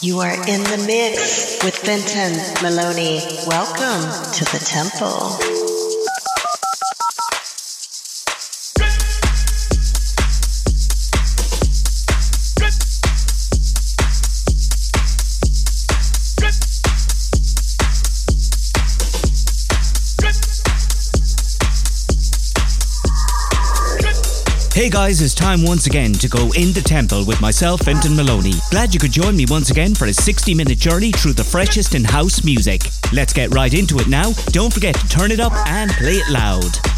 You are in the mix with Fenton Maloney. Welcome to the temple. Guys, it's time once again to go in the temple with myself, Fenton Maloney. Glad you could join me once again for a 60 minute journey through the freshest in house music. Let's get right into it now. Don't forget to turn it up and play it loud.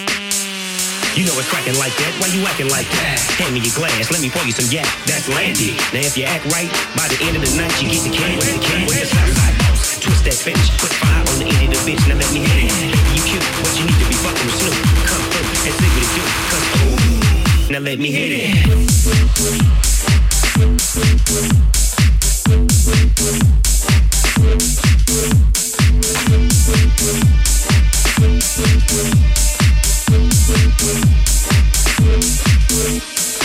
You know it's cracking like that. Why you acting like that? Hand me your glass, let me pour you some yak. That's Landy. Now if you act right, by the end of the night, you get the with the with the Southside boss. Twist that finish, put fire on the end of the bitch. Now let me hit it, baby. You cute, but you need to be fucking with Snoop. Come through and see what it do, cause ooh. Now let me hit it.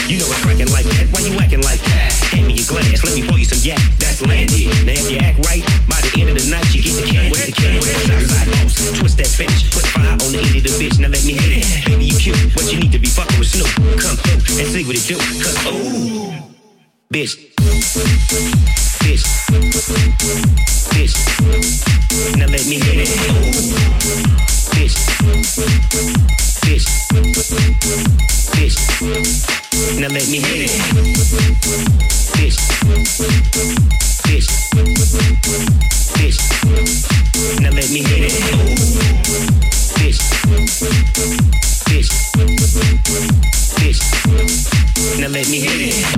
You know cracking like that. Why you acting like that? Hand me your glass, let me pour you some yak. That's Landy. Now if you act right, by the end of the night you get the can. Twist that finish, put fire on the end of the bitch. Now let me hit it. Baby, you cute, but you need to be fucking with Snoop. Come through and see what it do. Cause ooh, bitch. Bitch. Bitch. Now let me hit it. Bitch. Bitch. Bitch. Now let me hit it. Bitch. Bitch. Bitch. Now let me hit it. Bitch. Bitch. Bitch. Now let me hit it.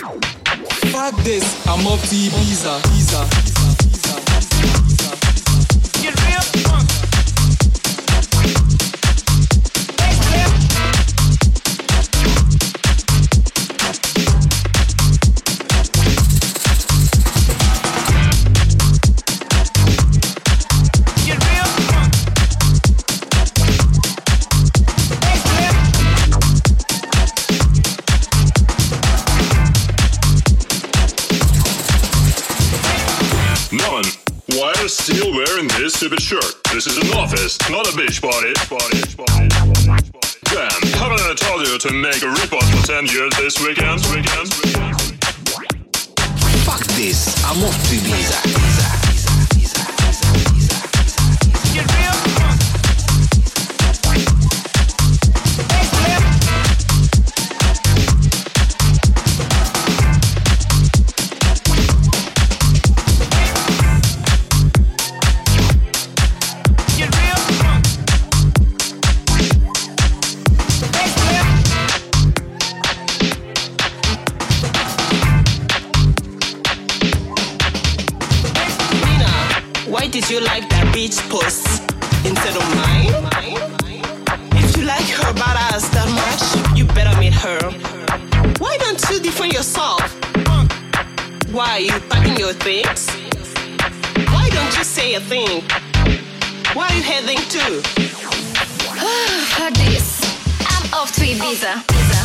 Fuck this, I'm off to Ibiza. Ibiza. Stupid shirt? This is an office, not a beach party. Damn, haven't I told you to make a report for 10 years this weekend? weekend? Fuck this, I'm off to Ibiza. Why don't defend yourself? Why are you packing your things? Why don't you say a thing? Where are you heading to? For this, to. I'm off to Ibiza.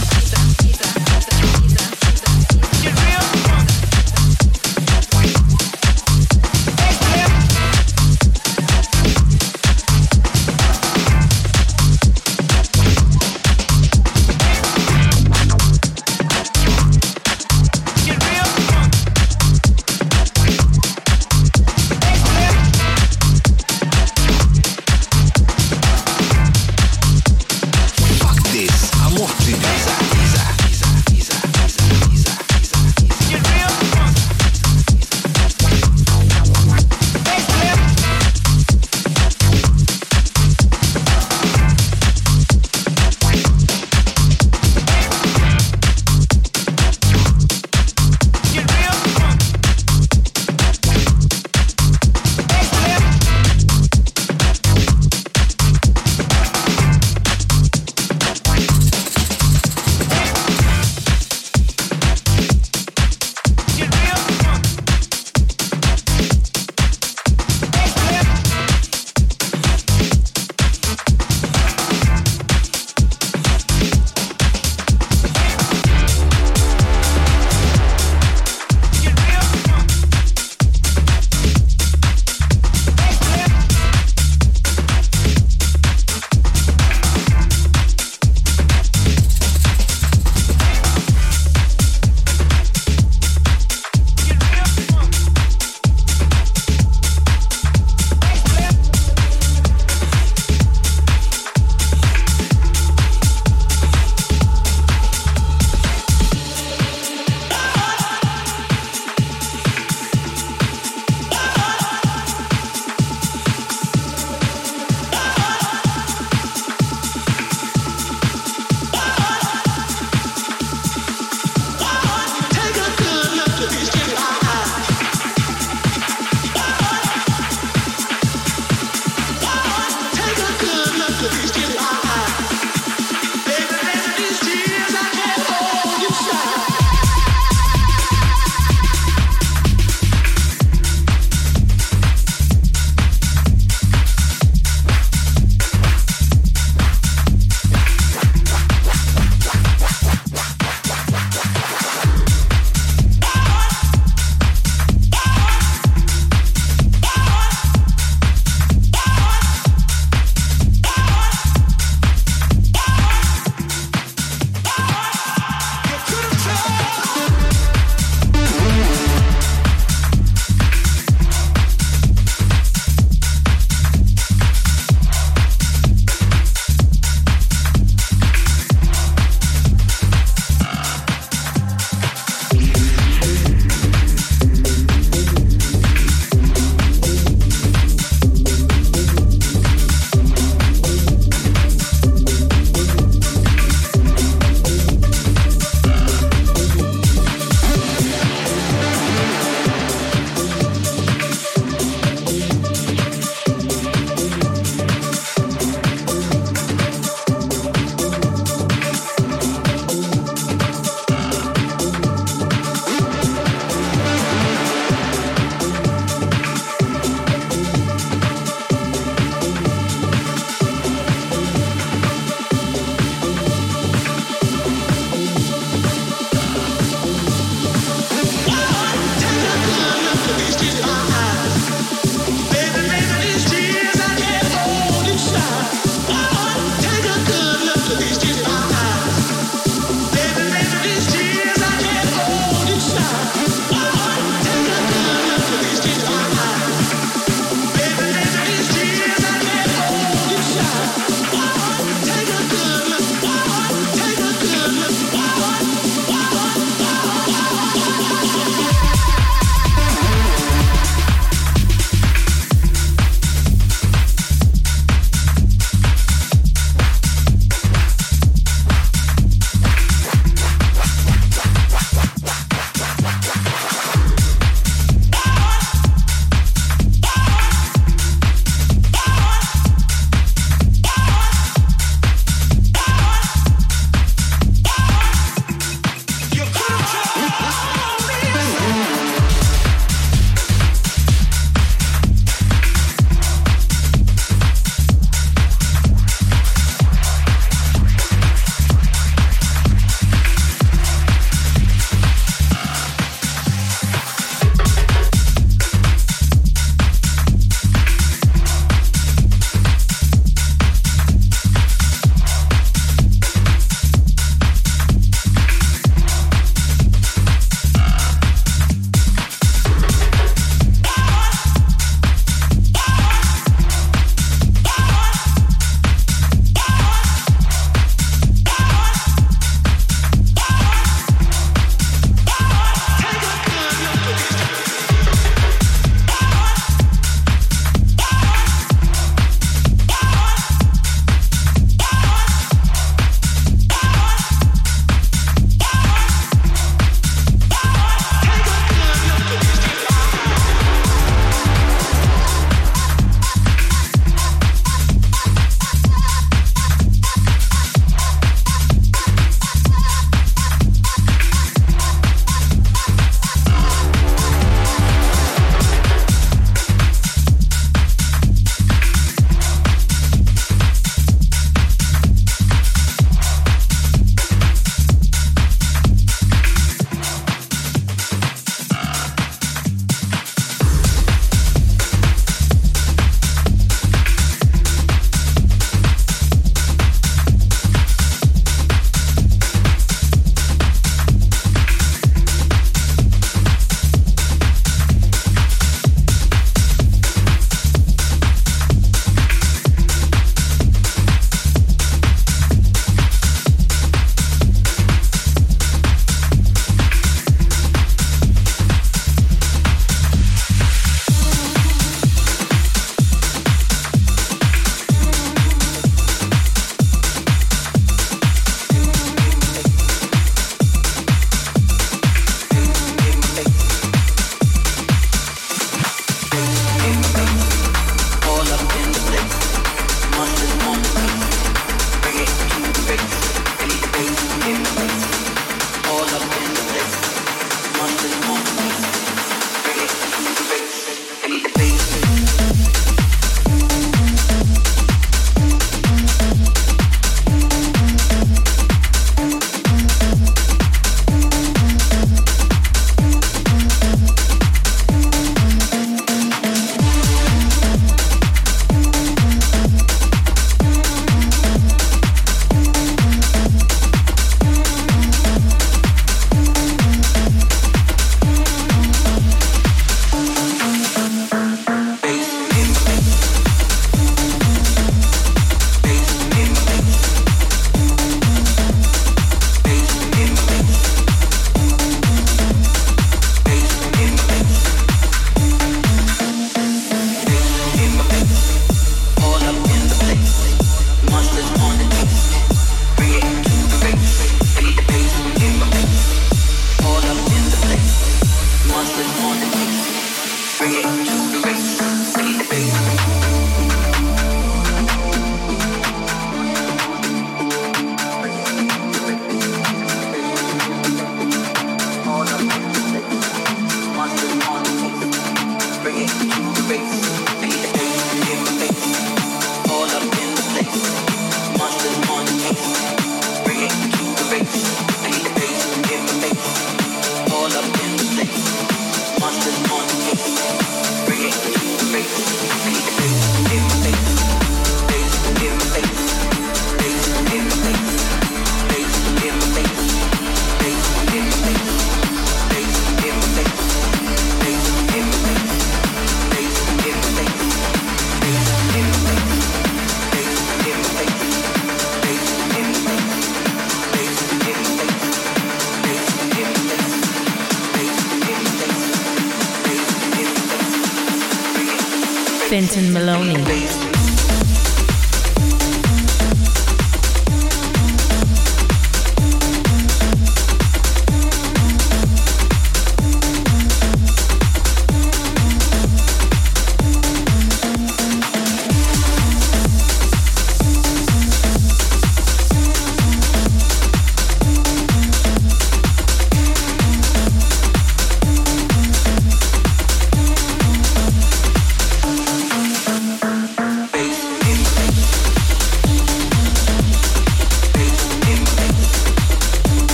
Fenton Maloney.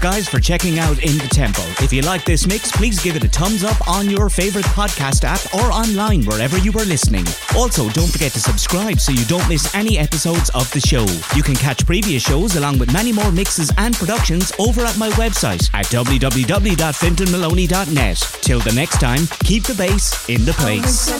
Guys, for checking out In the Temple. If you like this mix, please give it a thumbs up on your favourite podcast app or online wherever you are listening. Also, don't forget to subscribe so you don't miss any episodes of the show. You can catch previous shows along with many more mixes and productions over at my website at www.fintonmaloney.net. Till the next time, keep the bass in the place.